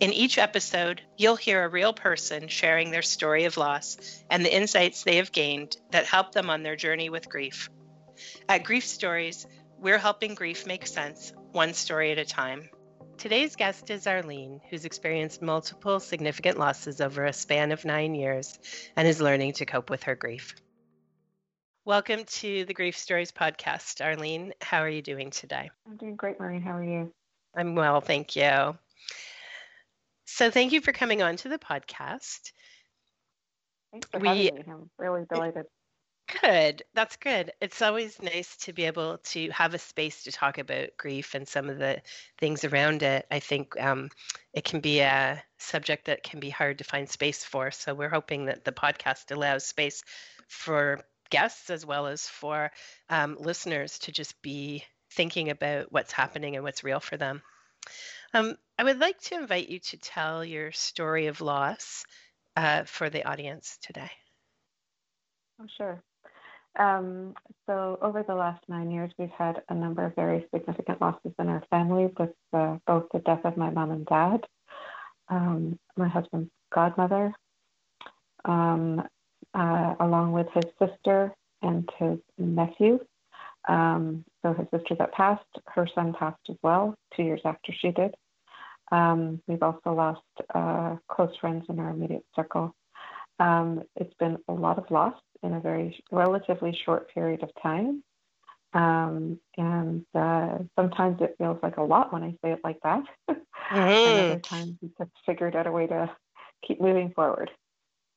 In each episode, you'll hear a real person sharing their story of loss and the insights they have gained that help them on their journey with grief. At Grief Stories, we're helping grief make sense, one story at a time. Today's guest is Arlene, who's experienced multiple significant losses over a span of nine years and is learning to cope with her grief. Welcome to the Grief Stories podcast. Arlene, how are you doing today? I'm doing great, Maureen. How are you? I'm well, thank you. So thank you for coming on to the podcast. Thanks for we, having me. I'm really delighted. Good. That's good. It's always nice to be able to have a space to talk about grief and some of the things around it. I think um, it can be a subject that can be hard to find space for. So we're hoping that the podcast allows space for guests as well as for um, listeners to just be thinking about what's happening and what's real for them. Um, I would like to invite you to tell your story of loss uh, for the audience today. Oh, sure. Um, so, over the last nine years, we've had a number of very significant losses in our family with uh, both the death of my mom and dad, um, my husband's godmother, um, uh, along with his sister and his nephew. Um, so his sister that passed, her son passed as well, two years after she did. Um, we've also lost uh, close friends in our immediate circle. Um, it's been a lot of loss in a very relatively short period of time. Um, and uh, sometimes it feels like a lot when I say it like that. Mm-hmm. and other times we just figured out a way to keep moving forward.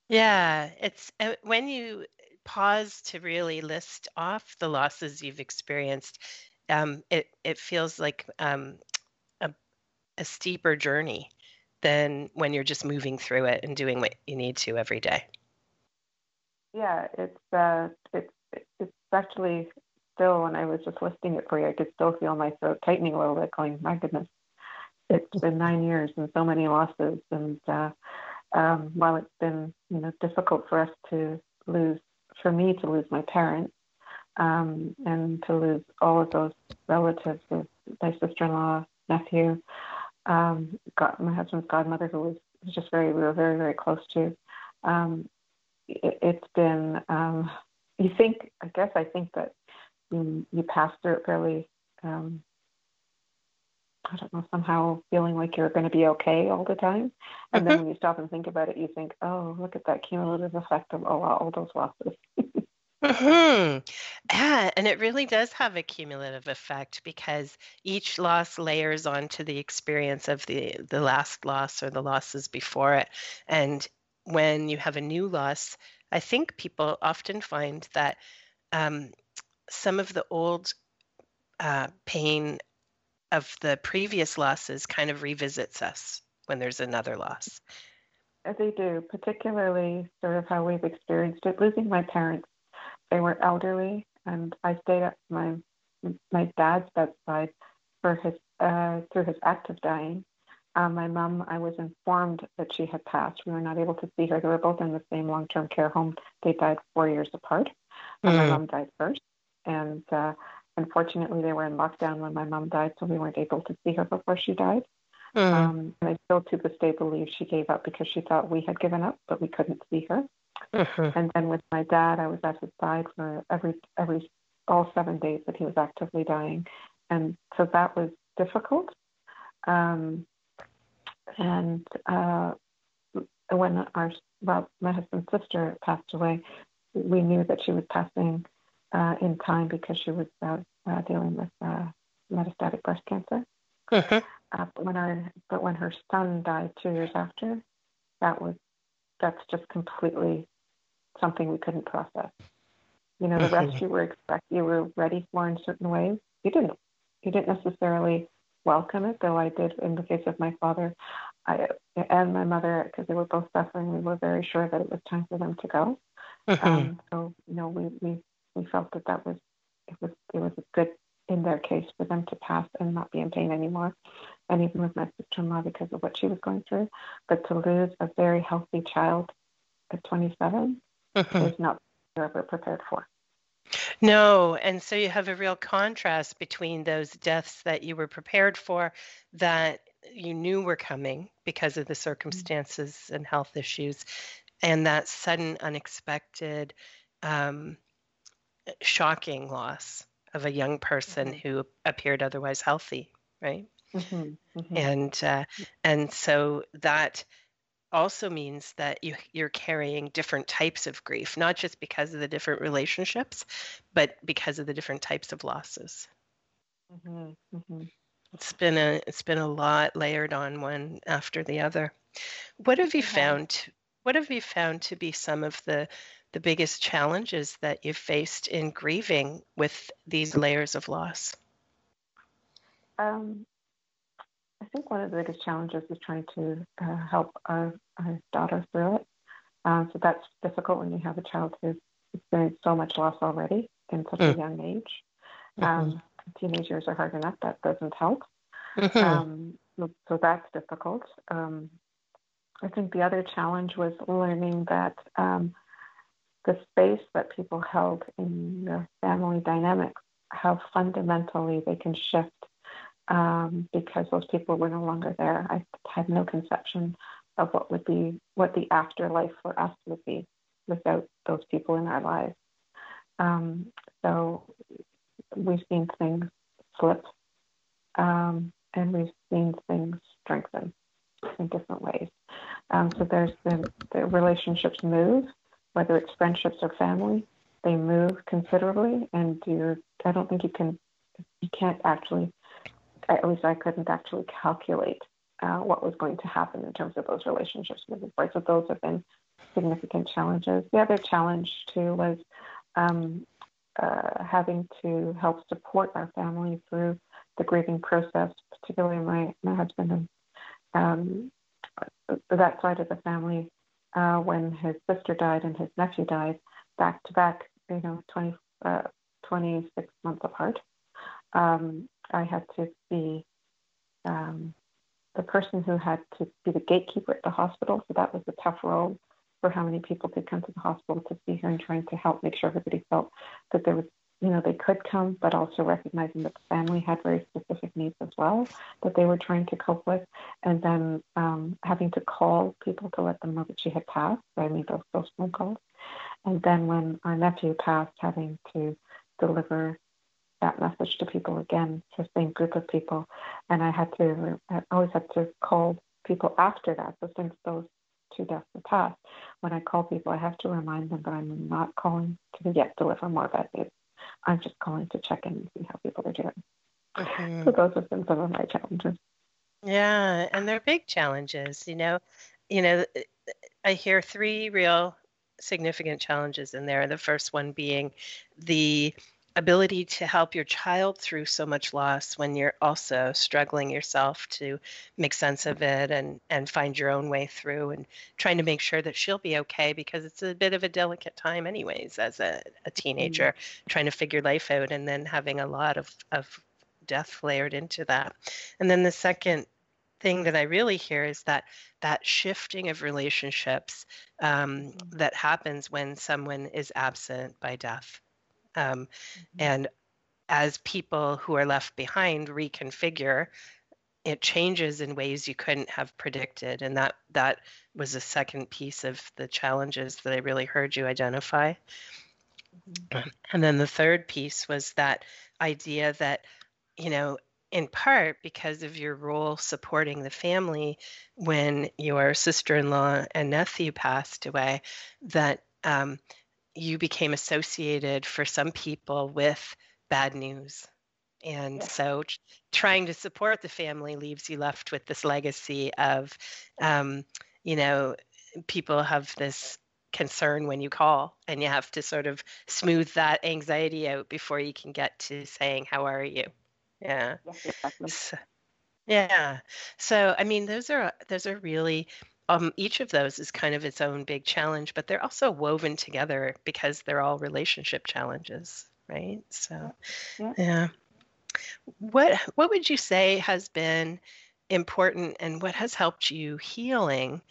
Yeah, it's uh, when you pause to really list off the losses you've experienced, um, it it feels like um, a a steeper journey than when you're just moving through it and doing what you need to every day. Yeah, it's uh, it's it's actually still when I was just listing it for you, I could still feel my throat tightening a little bit, going, "My goodness, it's been nine years and so many losses." And uh, um, while it's been you know difficult for us to lose for me to lose my parents um, and to lose all of those relatives my sister-in-law, nephew, um, my husband's godmother, who was, just very, we were very, very close to. Um, it, has been, um, you think, I guess I think that you, you pass through it fairly, um, I don't know, somehow feeling like you're going to be okay all the time. And mm-hmm. then when you stop and think about it, you think, oh, look at that cumulative effect of all, all those losses. hmm Yeah, and it really does have a cumulative effect because each loss layers onto the experience of the the last loss or the losses before it. And when you have a new loss, I think people often find that um, some of the old uh, pain of the previous losses kind of revisits us when there's another loss. They do, particularly sort of how we've experienced it. Losing my parents, they were elderly, and I stayed at my my dad's bedside for his uh, through his active dying. Um, my mom, I was informed that she had passed. We were not able to see her. They were both in the same long-term care home. They died four years apart. Mm-hmm. My mom died first, and uh, unfortunately, they were in lockdown when my mom died, so we weren't able to see her before she died. Mm. Um, and I still to this day believe she gave up because she thought we had given up, but we couldn't see her. Mm-hmm. And then with my dad, I was at his side for every every all seven days that he was actively dying, and so that was difficult. Um, and uh, when our well, my husband's sister passed away, we knew that she was passing uh, in time because she was uh, uh, dealing with uh, metastatic breast cancer. Mm-hmm. Uh, but when our but when her son died two years after, that was that's just completely something we couldn't process. You know, the mm-hmm. rest you were expect you were ready for in certain ways. You didn't. You didn't necessarily welcome it, though I did in the case of my father I, and my mother, because they were both suffering. We were very sure that it was time for them to go. Mm-hmm. Um, so you know, we, we we felt that that was it was it was a good in their case for them to pass and not be in pain anymore. And even with my sister-in-law because of what she was going through, but to lose a very healthy child at 27 mm-hmm. is not ever prepared for. No, and so you have a real contrast between those deaths that you were prepared for that you knew were coming because of the circumstances and health issues, and that sudden, unexpected, um, shocking loss of a young person mm-hmm. who appeared otherwise healthy, right? Mm-hmm. mm-hmm. And uh, and so that also means that you you're carrying different types of grief, not just because of the different relationships, but because of the different types of losses. Mm-hmm, mm-hmm. It's been a it's been a lot layered on one after the other. What have you found? What have you found to be some of the the biggest challenges that you've faced in grieving with these layers of loss? Um, I think one of the biggest challenges is trying to uh, help our, our, daughter through it. Um, so that's difficult when you have a child who's experienced so much loss already in such mm. a young age. Mm-hmm. Um, teenage years are hard enough. That doesn't help. Mm-hmm. Um, so that's difficult. Um, I think the other challenge was learning that um, the space that people held in their family dynamics, how fundamentally they can shift um, because those people were no longer there. I had no conception of what would be what the afterlife for us would be without those people in our lives. Um, so we've seen things slip, um, and we've seen things strengthen in different ways. Um, so there's the, the relationships move, whether it's friendships or family, they move considerably, and you're I don't think you can you can't actually at least I couldn't actually calculate uh, what was going to happen in terms of those relationships moving forward. So those have been significant challenges. The other challenge too was um, uh, having to help support our family through the grieving process, particularly my, my husband and um, that side of the family uh, when his sister died and his nephew died back to back, you know, 20, uh, 26 months apart. Um, I had to be um, the person who had to be the gatekeeper at the hospital. So that was a tough role for how many people could come to the hospital to see her and trying to help make sure everybody felt that there was, you know, they could come, but also recognizing that the family had very specific needs as well that they were trying to cope with. And then um, having to call people to let them know that she had passed. I made those, those phone calls. And then when our nephew passed, having to deliver that message to people again, to the same group of people. And I had to, I always had to call people after that. So since those two deaths have passed, when I call people, I have to remind them that I'm not calling to yet deliver more bad news. I'm just calling to check in and see how people are doing. Mm-hmm. So those have been some of my challenges. Yeah, and they're big challenges. You know, you know, I hear three real significant challenges in there. The first one being the ability to help your child through so much loss when you're also struggling yourself to make sense of it and and find your own way through and trying to make sure that she'll be okay because it's a bit of a delicate time anyways as a, a teenager mm-hmm. trying to figure life out and then having a lot of of death layered into that and then the second thing that I really hear is that that shifting of relationships um, mm-hmm. that happens when someone is absent by death. Um, mm-hmm. And as people who are left behind reconfigure, it changes in ways you couldn't have predicted. And that that was a second piece of the challenges that I really heard you identify. Mm-hmm. And then the third piece was that idea that, you know, in part because of your role supporting the family when your sister in law and nephew passed away, that um, you became associated for some people with bad news. And yeah. so trying to support the family leaves you left with this legacy of, um, you know, people have this concern when you call and you have to sort of smooth that anxiety out before you can get to saying, How are you? Yeah. Yes, exactly. so, yeah. So, I mean, those are those are really um, each of those is kind of its own big challenge, but they're also woven together because they're all relationship challenges, right? So, yeah. yeah. What what would you say has been important and what has helped you healing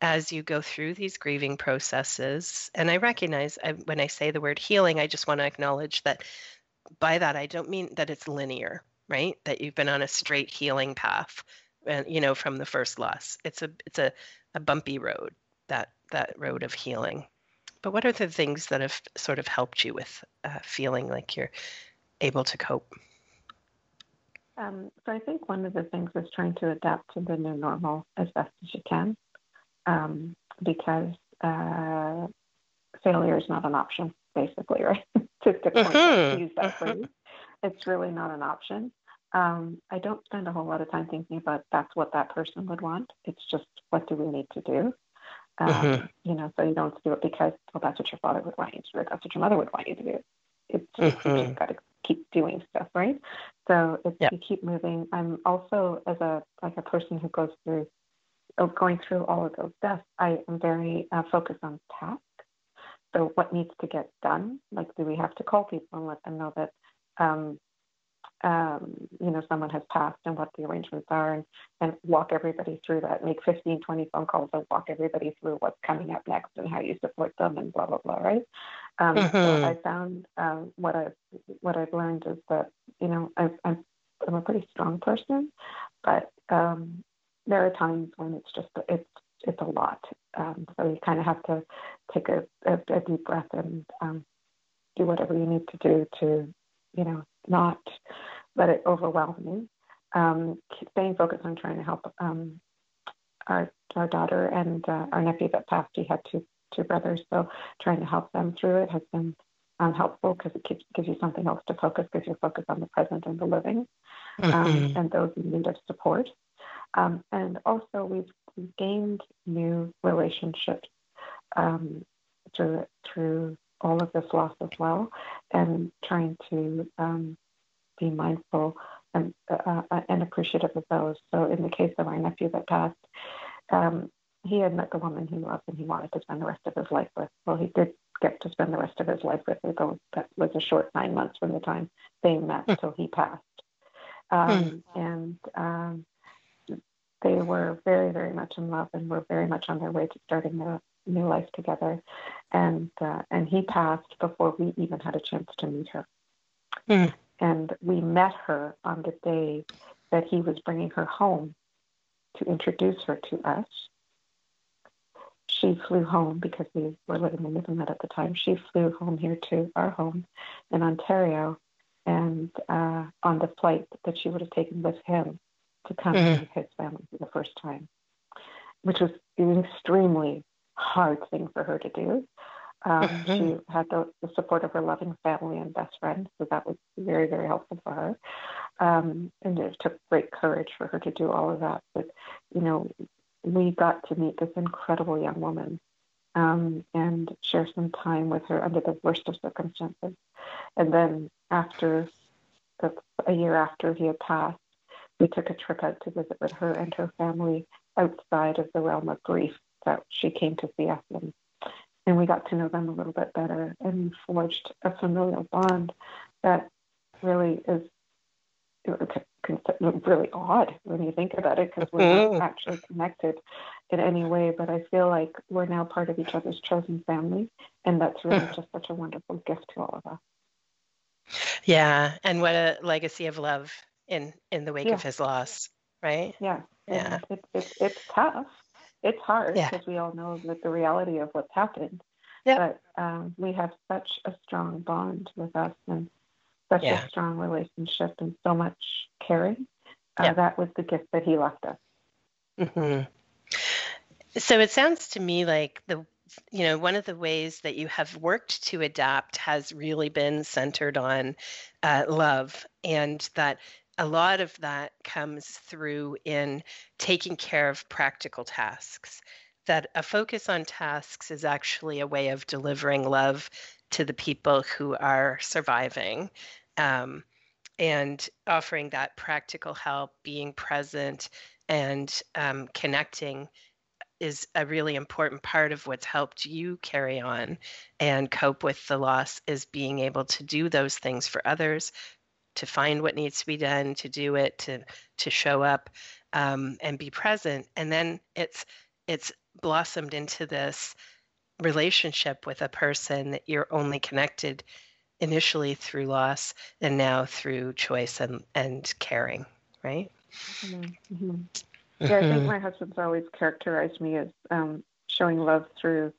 as you go through these grieving processes? And I recognize I, when I say the word healing, I just want to acknowledge that by that I don't mean that it's linear, right? That you've been on a straight healing path, and you know from the first loss. It's a it's a a bumpy road, that that road of healing. But what are the things that have sort of helped you with uh, feeling like you're able to cope? Um, so I think one of the things is trying to adapt to the new normal as best as you can, um, because uh, failure is not an option, basically, right? to, to, mm-hmm. use that mm-hmm. phrase, it's really not an option. Um, I don't spend a whole lot of time thinking about that's what that person would want. It's just what do we need to do. Um, mm-hmm. You know, so you don't do it because well, that's what your father would want you to do. That's what your mother would want you to do. It's just mm-hmm. you just got to keep doing stuff, right? So it's yep. you keep moving. I'm also as a like a person who goes through oh, going through all of those deaths. I am very uh, focused on tasks. So what needs to get done? Like, do we have to call people and let them know that um, um, you know, someone has passed and what the arrangements are and, and walk everybody through that, make 15, 20 phone calls and walk everybody through what's coming up next and how you support them and blah, blah, blah, right? Um, mm-hmm. So I found um, what, I've, what I've learned is that, you know, I, I'm, I'm a pretty strong person, but um, there are times when it's just, it's, it's a lot. Um, so you kind of have to take a, a, a deep breath and um, do whatever you need to do to, you know, not let it overwhelm me. Um, staying focused on trying to help um, our our daughter and uh, our nephew that passed. He had two two brothers, so trying to help them through it has been um, helpful because it keeps, gives you something else to focus because you're focused on the present and the living um, mm-hmm. and those in need of support. Um, and also, we've, we've gained new relationships um, through through all of this loss as well, and trying to um, be mindful and, uh, uh, and appreciative of those. So, in the case of our nephew that passed, um, he had met the woman he loved and he wanted to spend the rest of his life with. Well, he did get to spend the rest of his life with her, though that was a short nine months from the time they met until hmm. he passed. Um, hmm. And um, they were very, very much in love and were very much on their way to starting a new life together. And uh, and he passed before we even had a chance to meet her. Mm. And we met her on the day that he was bringing her home to introduce her to us. She flew home because we were living in Newfoundland at the time. She flew home here to our home in Ontario, and uh, on the flight that she would have taken with him to come mm-hmm. his family for the first time, which was extremely hard thing for her to do. Um, mm-hmm. She had the, the, support of her loving family and best friend, so that was very, very helpful for her. Um, and it took great courage for her to do all of that. But, you know, we got to meet this incredible young woman um, and share some time with her under the worst of circumstances. And then after, a year after he had passed, we took a trip out to visit with her and her family outside of the realm of grief that she came to see us in. And we got to know them a little bit better and forged a familial bond that really is really odd when you think about it because we're not mm-hmm. actually connected in any way. But I feel like we're now part of each other's chosen family. And that's really just such a wonderful gift to all of us. Yeah. And what a legacy of love in in the wake yeah. of his loss, right? Yeah, yeah. It's it's it's tough. It's hard because yeah. we all know that the reality of what's happened. Yeah. But um, we have such a strong bond with us and such yeah. a strong relationship and so much caring. Uh, yeah. That was the gift that he left us. Mm-hmm. So it sounds to me like the you know one of the ways that you have worked to adapt has really been centered on uh, love and that a lot of that comes through in taking care of practical tasks. That a focus on tasks is actually a way of delivering love to the people who are surviving um, and offering that practical help, being present, and um, connecting is a really important part of what's helped you carry on and cope with the loss is being able to do those things for others to find what needs to be done to do it to to show up um, and be present and then it's it's blossomed into this relationship with a person that you're only connected initially through loss and now through choice and and caring right mm-hmm. Yeah, I think mm-hmm. my husband's always characterized me as um, showing love through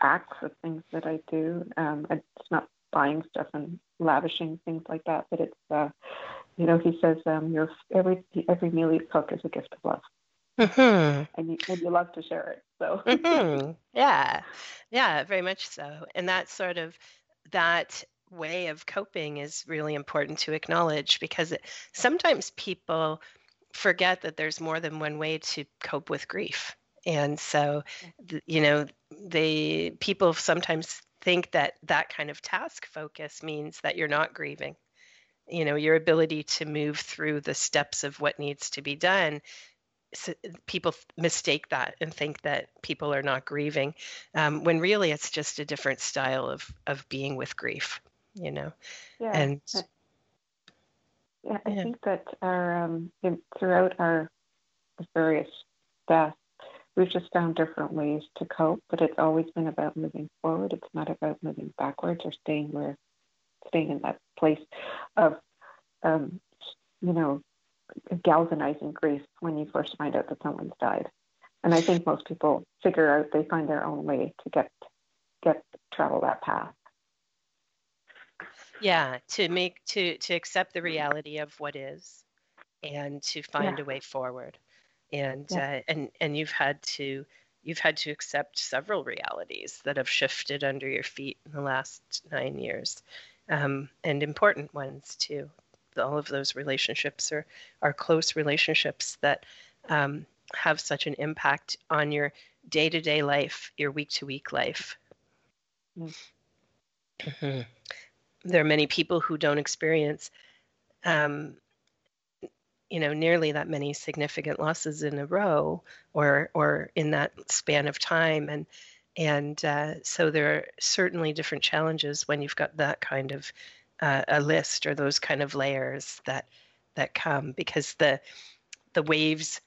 acts of things that I do. Um, it's not buying stuff and lavishing things like that, but it's uh, you know he says um, your every every meal you cook is a gift of love. Mm-hmm. And, you, and you love to share it. So mm-hmm. yeah, yeah, very much so. And that sort of that way of coping is really important to acknowledge because it, sometimes people forget that there's more than one way to cope with grief. And so, you know, they people sometimes think that that kind of task focus means that you're not grieving. You know, your ability to move through the steps of what needs to be done. So people mistake that and think that people are not grieving, um, when really it's just a different style of of being with grief. You know, yeah. and yeah, I yeah. think that our um, throughout our various deaths, we've just found different ways to cope. But it's always been about moving forward. It's not about moving backwards or staying where, staying in that place of, um, you know, galvanizing grief when you first find out that someone's died. And I think most people figure out they find their own way to get get travel that path yeah to make to to accept the reality of what is and to find yeah. a way forward and yeah. uh, and and you've had to you've had to accept several realities that have shifted under your feet in the last nine years um, and important ones too all of those relationships are are close relationships that um, have such an impact on your day-to-day life your week-to-week life mm. mm-hmm there are many people who don't experience um, you know nearly that many significant losses in a row or or in that span of time. And and uh, so there are certainly different challenges when you've got that kind of uh, a list or those kind of layers that that come because the the waves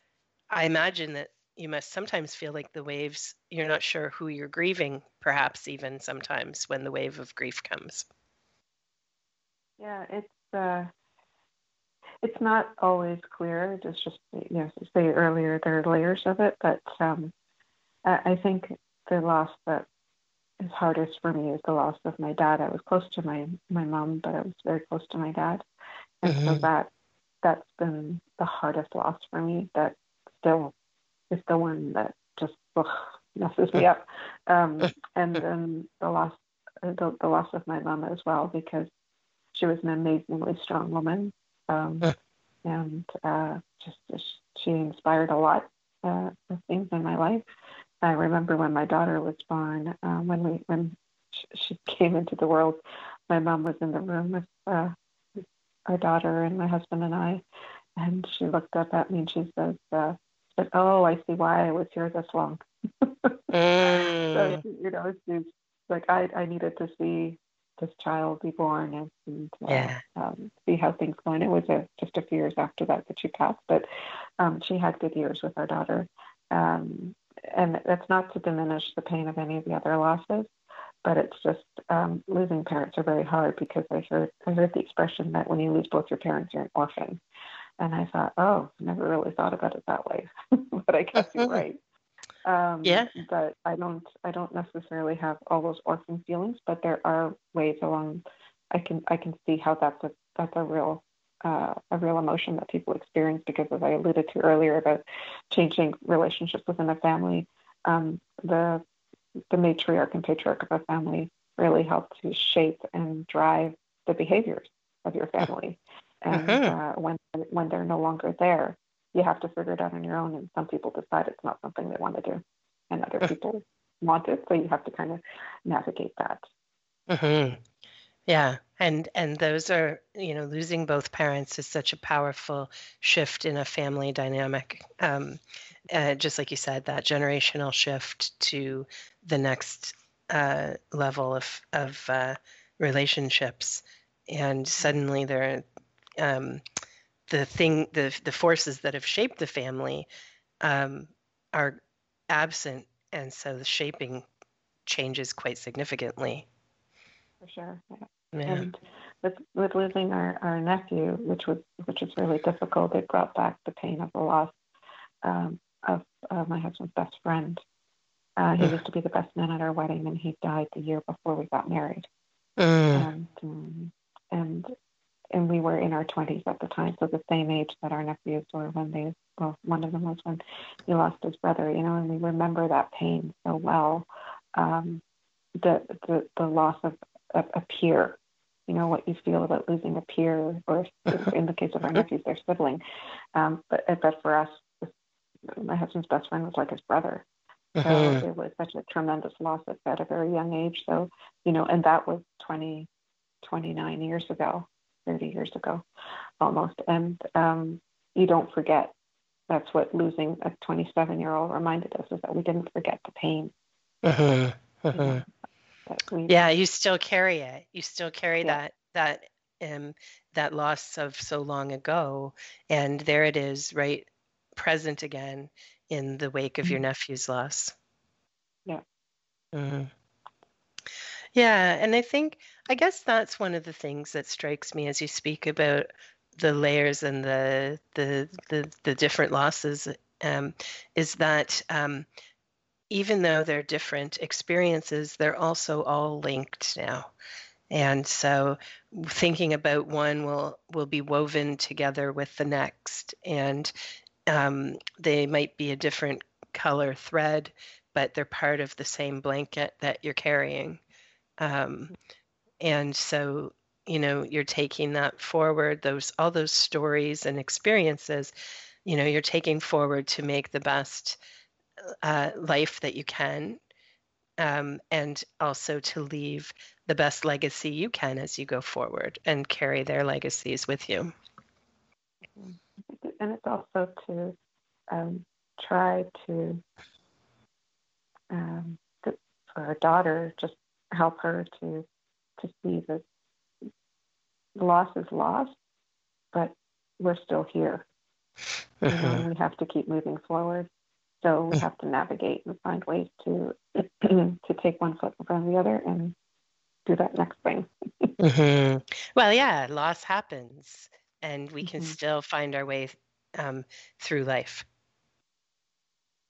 i imagine that you must sometimes feel like the waves you're not sure who you're grieving perhaps even sometimes when the wave of grief comes. Yeah, it's uh, it's not always clear. It's just you know, say earlier there are layers of it, but um, I think the loss that is hardest for me is the loss of my dad. I was close to my my mom, but I was very close to my dad, and mm-hmm. so that that's been the hardest loss for me. That still is the one that just ugh, messes me up. Um, and then the loss the, the loss of my mom as well because she was an amazingly strong woman, um, and uh, just, just she inspired a lot uh, of things in my life. I remember when my daughter was born, uh, when we when she came into the world, my mom was in the room with uh, our daughter and my husband and I, and she looked up at me and she says, uh, said, "Oh, I see why I was here this long." mm. So you know, she's like I I needed to see this child be born and, and uh, yeah. um, see how things go. And it was a, just a few years after that that she passed, but um, she had good years with our daughter. Um, and that's not to diminish the pain of any of the other losses, but it's just um, losing parents are very hard because I heard I heard the expression that when you lose both your parents, you're an orphan. And I thought, oh, never really thought about it that way, but I guess you're right. Um, yeah. But I don't I don't necessarily have all those orphan feelings, but there are ways along I can I can see how that's a that's a real uh, a real emotion that people experience because as I alluded to earlier about changing relationships within a family, um, the the matriarch and patriarch of a family really help to shape and drive the behaviors of your family. And mm-hmm. uh, when when they're no longer there, you have to figure it out on your own. And some people decide it's not something they want to do, and other people want it. So you have to kind of navigate that. Mm-hmm. Yeah, and and those are you know losing both parents is such a powerful shift in a family dynamic um, uh, just like you said that generational shift to the next uh, level of of uh, relationships and suddenly there um, the thing the the forces that have shaped the family um, are absent and so the shaping changes quite significantly. For sure yeah. and with with losing our, our nephew which was which was really difficult it brought back the pain of the loss um, of uh, my husband's best friend. Uh, he used to be the best man at our wedding and he died the year before we got married. Mm. and um, and and we were in our 20s at the time, so the same age that our nephews were when they, well, one of them was when he lost his brother, you know, and we remember that pain so well. Um, the, the, the loss of a, a peer, you know, what you feel about losing a peer, or in the case of our nephews, their sibling. Um, but, but for us, my husband's best friend was like his brother. So mm-hmm. it was such a tremendous loss at a very young age. So, you know, and that was 20, 29 years ago. 30 years ago almost. And um, you don't forget. That's what losing a 27 year old reminded us is that we didn't forget the pain. Uh-huh. Uh-huh. We, yeah, you still carry it. You still carry yeah. that that um, that loss of so long ago, and there it is, right, present again in the wake of mm-hmm. your nephew's loss. Yeah. Mm-hmm. Yeah, and I think I guess that's one of the things that strikes me as you speak about the layers and the the the, the different losses um, is that um, even though they're different experiences, they're also all linked now. And so thinking about one will will be woven together with the next, and um, they might be a different color thread, but they're part of the same blanket that you're carrying. Um, and so, you know, you're taking that forward, those all those stories and experiences, you know, you're taking forward to make the best uh, life that you can. Um, and also to leave the best legacy you can as you go forward and carry their legacies with you. And it's also to um, try to, um, for our daughter, just help her to to see that loss is lost, but we're still here. Uh-huh. You uh-huh. we have to keep moving forward. So we have to navigate and find ways to to take one foot in front of the other and do that next thing. mm-hmm. Well, yeah, loss happens, and we can mm-hmm. still find our way um, through life.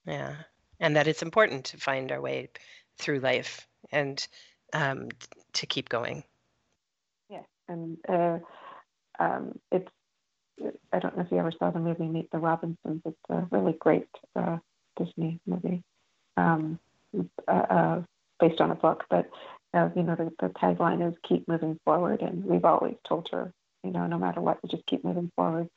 Yeah, and that it's important to find our way through life and um, to keep going. Yeah, and uh, um, it's I don't know if you ever saw the movie Meet the Robinsons. It's a really great uh, Disney movie um, uh, uh, based on a book, but uh, you know the, the tagline is "Keep moving forward," and we've always told her, you know, no matter what, we just keep moving forward.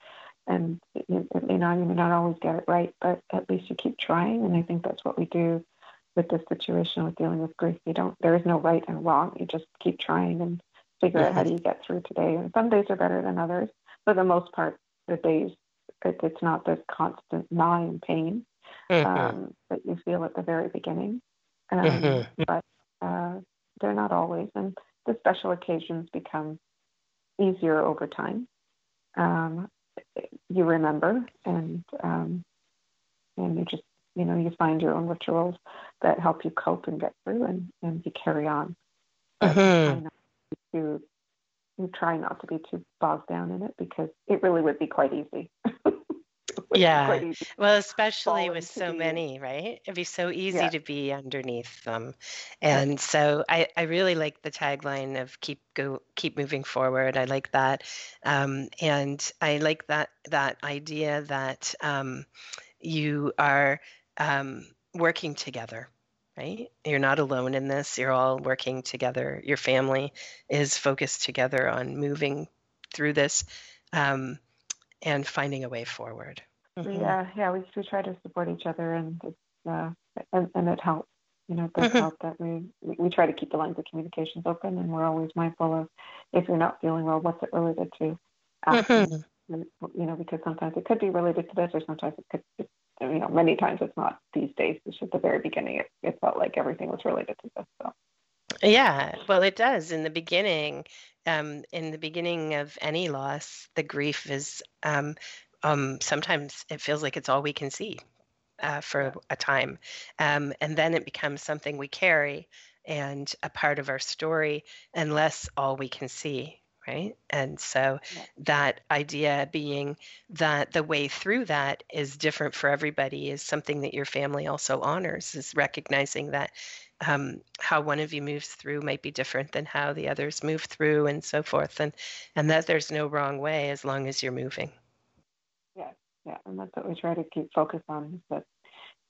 And you, you know, you may not always get it right, but at least you keep trying, and I think that's what we do with this situation with dealing with grief. You don't there is no right and wrong. You just keep trying and figure out how do you get through today. And some days are better than others. For the most part, the days it, it's not this constant gnawing pain mm-hmm. um, that you feel at the very beginning. Um, mm-hmm. But uh, they're not always, and the special occasions become easier over time. Um, you remember, and um, and you just you know, you find your own rituals that help you cope and get through and, and you carry on. Mm-hmm. You, you try not to be too bogged down in it because it really would be quite easy. yeah. Well, especially with so many, right? It'd be so easy yeah. to be underneath them. And so I, I really like the tagline of keep go keep moving forward. I like that. Um, and I like that that idea that um, you are um, working together right you're not alone in this you're all working together your family is focused together on moving through this um, and finding a way forward mm-hmm. yeah yeah we, we try to support each other and uh, and, and it helps You know, it does mm-hmm. help that we we try to keep the lines of communications open, and we're always mindful of if you're not feeling well, what's it related to? Mm-hmm. You know, because sometimes it could be related to this, or sometimes it could. You know, many times it's not these days. It's just the very beginning. It, it felt like everything was related to this. So. Yeah, well, it does. In the beginning, um, in the beginning of any loss, the grief is um, um, sometimes it feels like it's all we can see uh, for a time. Um, and then it becomes something we carry and a part of our story, unless all we can see. Right. And so yeah. that idea being that the way through that is different for everybody is something that your family also honors, is recognizing that um, how one of you moves through might be different than how the others move through and so forth. And, and that there's no wrong way as long as you're moving. Yeah, yeah, and that's what we try to keep focus on. Is that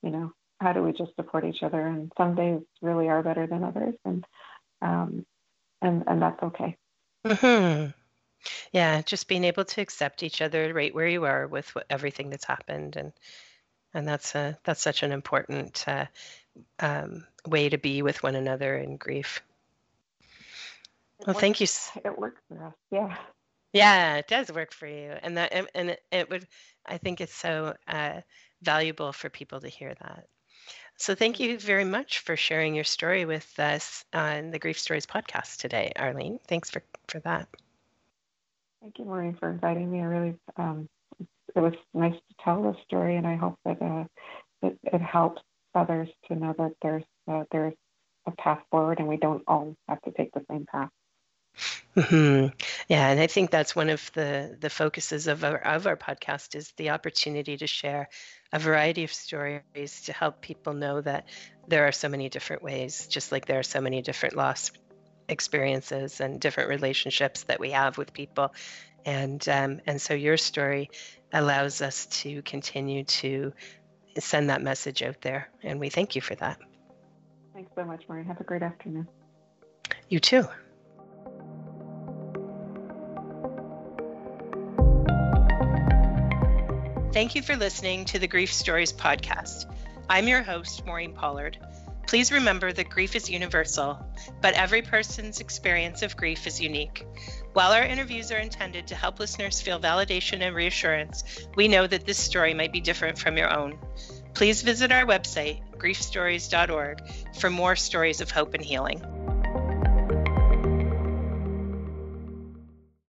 you know how do we just support each other? And some days really are better than others, and um, and and that's okay. Hmm. Yeah, just being able to accept each other right where you are with what, everything that's happened, and and that's a that's such an important uh, um, way to be with one another in grief. It well, works, thank you. It works for us. Yeah. Yeah, it does work for you, and that and it, it would. I think it's so uh, valuable for people to hear that. So thank you very much for sharing your story with us on the Grief Stories podcast today, Arlene. Thanks for for that. Thank you, Maureen, for inviting me. I really um, it was nice to tell the story, and I hope that uh, it, it helps others to know that there's uh, there's a path forward, and we don't all have to take the same path. Mm-hmm. Yeah, and I think that's one of the the focuses of our of our podcast is the opportunity to share a variety of stories to help people know that there are so many different ways, just like there are so many different loss experiences and different relationships that we have with people, and um, and so your story allows us to continue to send that message out there, and we thank you for that. Thanks so much, Marie. Have a great afternoon. You too. Thank you for listening to the Grief Stories podcast. I'm your host, Maureen Pollard. Please remember that grief is universal, but every person's experience of grief is unique. While our interviews are intended to help listeners feel validation and reassurance, we know that this story might be different from your own. Please visit our website, griefstories.org, for more stories of hope and healing.